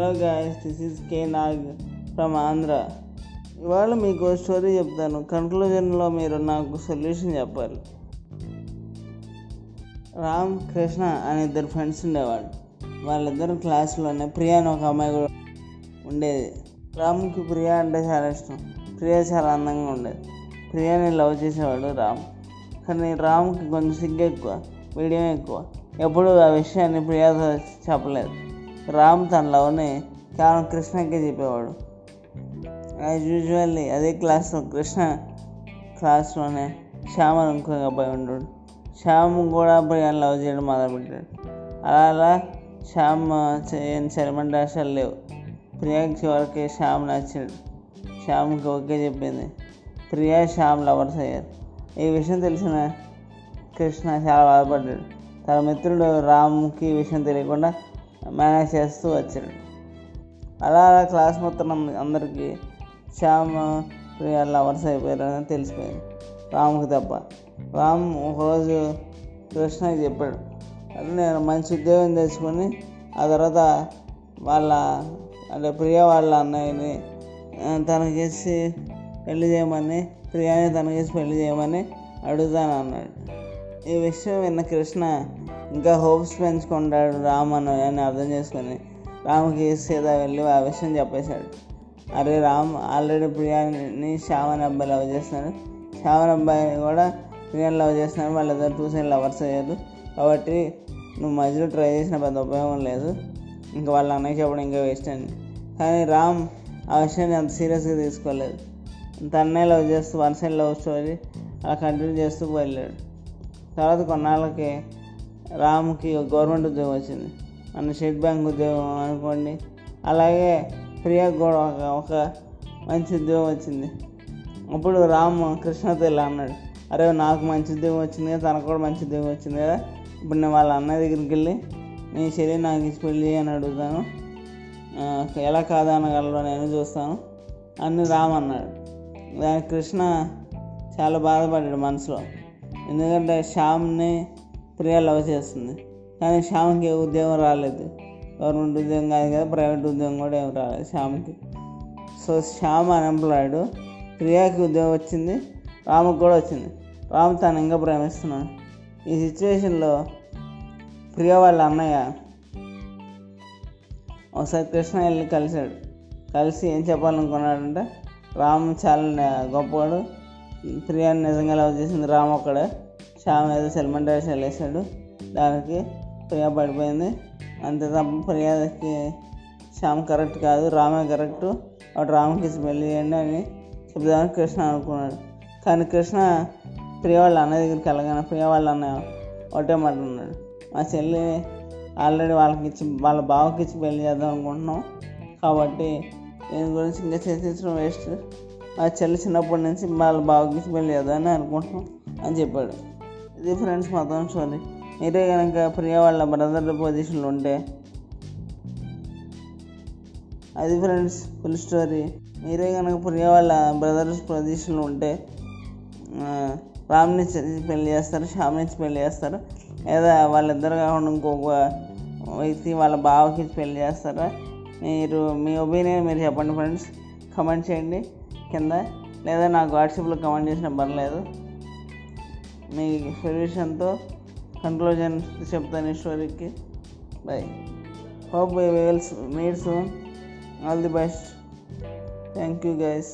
Hello guys this is K Nag from Andhra ఇవాళ మీకు story చెప్తాను. కన్క్లూజన్లో మీరు నాకు సొల్యూషన్ చెప్పాలి. రామ్ కృష్ణ అనే ఇద్దరు ఫ్రెండ్స్ ఉండేవాడు వాళ్ళిద్దరు క్లాస్లోనే ప్రియా అని ఒక అమ్మాయి కూడా ఉండేది. రామ్కి ప్రియా అంటే చాలా ఇష్టం. ప్రియా చాలా అందంగా ఉండేది. ప్రియాని లవ్ చేసేవాడు రామ్. కానీ రామ్కి కొంచెం సిగ్గు ఎక్కువ వీడియం ఎక్కువ. ఎప్పుడు ఆ విషయాన్ని ప్రియాతో చెప్పలేదు. రామ్ తన లవ్ని కేవలం కృష్ణకే చెప్పేవాడు. యాజ్ యూజువల్లీ అదే క్లాస్లో కృష్ణ క్లాస్లోనే శ్యామ్ అని ఇంకో అబ్బాయి ఉంటాడు శ్యామ్ కూడా ప్రియాని లవ్ చేయడం మొదలుపెట్టాడు. అలా అలా శ్యామ్ చేయని సెలమెంట్ లేవు. ప్రియాకి చివరికి శ్యామ్ నచ్చాడు. శ్యామ్కి ఓకే చెప్పింది. ప్రియా శ్యామ్ లవర్స్ అయ్యారు. ఈ విషయం తెలిసిన కృష్ణ చాలా బాధపడ్డాడు. తన మిత్రుడు రామ్కి ఈ విషయం తెలియకుండా మేనేజ్ చేస్తూ వచ్చాడు. అలా అలా క్లాస్ మొత్తం అందరికీ శ్యామ్ ప్రియా లవర్స్ అయిపోయారని తెలిసిపోయింది. రాముకి తప్ప రామ్ ఒకరోజు కృష్ణకి చెప్పాడు అంటే నేను మంచి ఉద్యోగం తెచ్చుకొని ఆ తర్వాత వాళ్ళ అంటే ప్రియ వాళ్ళ అన్నయ్యని తనకేసి పెళ్ళి చేయమని ప్రియాని తనకేసి పెళ్ళి చేయమని అడుగుతాను అన్నాడు. ఈ విషయం విన్న కృష్ణ ఇంకా హోప్స్ పెంచుకుంటాడు రామ్ అని అని అర్థం చేసుకొని రామ్కి సీదా వెళ్ళి ఆ విషయం చెప్పేశాడు. అరే రామ్ ఆల్రెడీ ప్రియాని శ్యామన్ అబ్బాయి లవ్ చేస్తున్నాడు శ్యామన్ అబ్బాయి కూడా ప్రియాని లవ్ చేస్తున్నాడు వాళ్ళిద్దరు టూ సైడ్ లవర్స్ అయ్యారు. కాబట్టి నువ్వు మధ్యలో ట్రై చేసిన పెద్ద ఉపయోగం లేదు. ఇంకా వాళ్ళ అన్నయ్య చెప్పడం ఇంకా వేస్ట్ అని కానీ రామ్ ఆ విషయాన్ని అంత సీరియస్గా తీసుకోలేదు. తన్నే లవ్ చేస్తూ వన్ సైడ్ లవ్ స్టోరీ అలా కంటిన్యూ చేస్తూ వెళ్ళాడు. తర్వాత కొన్నాళ్ళకి రాముకి గవర్నమెంట్ ఉద్యోగం వచ్చింది. మన స్టేట్ బ్యాంక్ ఉద్యోగం అనుకోండి. అలాగే ప్రియాకి కూడా ఒక ఒక మంచి ఉద్యోగం వచ్చింది. అప్పుడు రాము కృష్ణతో ఇలా అన్నాడు. అరే నాకు మంచి ఉద్యోగం వచ్చింది కదా తనకు కూడా మంచి ఉద్యోగం వచ్చింది కదా. ఇప్పుడు నేను వాళ్ళ అన్నయ్య దగ్గరికి వెళ్ళి నీ శరీరం నాకు ఇచ్చి పెళ్ళి అని అడుగుతాను. ఎలా కాదనగలరో నేను చూస్తాను అని రామ్ అన్నాడు. దానికి కృష్ణ చాలా బాధపడ్డాడు మనసులో. ఎందుకంటే శ్యామ్ని ప్రియ లవ్ చేస్తుంది. కానీ శ్యామ్కి ఏ ఉద్యోగం రాలేదు. గవర్నమెంట్ ఉద్యోగం కాదు కదా ప్రైవేట్ ఉద్యోగం కూడా ఏం రాలేదు శ్యామ్కి. సో శ్యామ్ అన్ఎంప్లాయిడ్ ప్రియాకి ఉద్యోగం వచ్చింది రాముకి కూడా వచ్చింది. రామ్ తను ఇంకా ప్రేమిస్తున్నాడు. ఈ సిచ్యువేషన్లో ప్రియ వాళ్ళ అన్నయ్య ఒకసారి కృష్ణ వెళ్ళి కలిశాడు. కలిసి ఏం చెప్పాలనుకున్నాడంటే రామ్ చాలా గొప్పవాడు ప్రియాన్ని నిజంగా లవ్ చేసింది రామ్ ఒక్కడే. శ్యామ్ ఏదో సెల్మన్ డాష్ వెళ్ళేసాడు దానికి ప్రియా పడిపోయింది. అంతే తప్ప ప్రియాకి శ్యామ్ కరెక్ట్ కాదు రామే కరెక్ట్. వాడు రామ్కి ఇచ్చి పెళ్ళి చేయండి అని చెప్దామని కృష్ణ అనుకున్నాడు. కానీ కృష్ణ ప్రియ వాళ్ళ అన్నయ్య దగ్గరికి వెళ్ళగానే ప్రియ వాళ్ళ అన్నయ్య ఒకటే మాట ఉన్నాడు మా చెల్లి ఆల్రెడీ వాళ్ళకి ఇచ్చి వాళ్ళ బావకి ఇచ్చి పెళ్ళి చేద్దాం అనుకుంటున్నాం. కాబట్టి దీని గురించి ఇంకా చర్చించడం వేస్ట్ ఆ చెల్లి చిన్నప్పటి నుంచి వాళ్ళ బావకి ఇచ్చి పెళ్ళి చేద్దామని అనుకుంటున్నాం అని చెప్పాడు. ఇది ఫ్రెండ్స్ మొత్తం స్టోరీ మీరే కనుక ప్రియ వాళ్ళ బ్రదర్ పొజిషన్లో ఉంటే అది ఫ్రెండ్స్ ఫుల్ స్టోరీ మీరే కనుక ప్రియ వాళ్ళ బ్రదర్స్ పొజిషన్లో ఉంటే రామ్ని పెళ్ళి చేస్తారు శ్యామ్ని పెళ్ళి చేస్తారు. లేదా వాళ్ళిద్దరు కాకుండా ఇంకొక వ్యక్తి వాళ్ళ బావకి పెళ్ళి చేస్తారా? మీరు మీ ఒపీనియన్ మీరు చెప్పండి ఫ్రెండ్స్ కమెంట్ చేయండి. కింద లేదా నాకు వాట్సాప్లో కమెంట్ చేసినా పర్లేదు మీ సొల్యూషన్తో కన్క్లూజన్ చెప్తాను ఈ స్టోరీకి bye hope bye will meet soon all the best thank you guys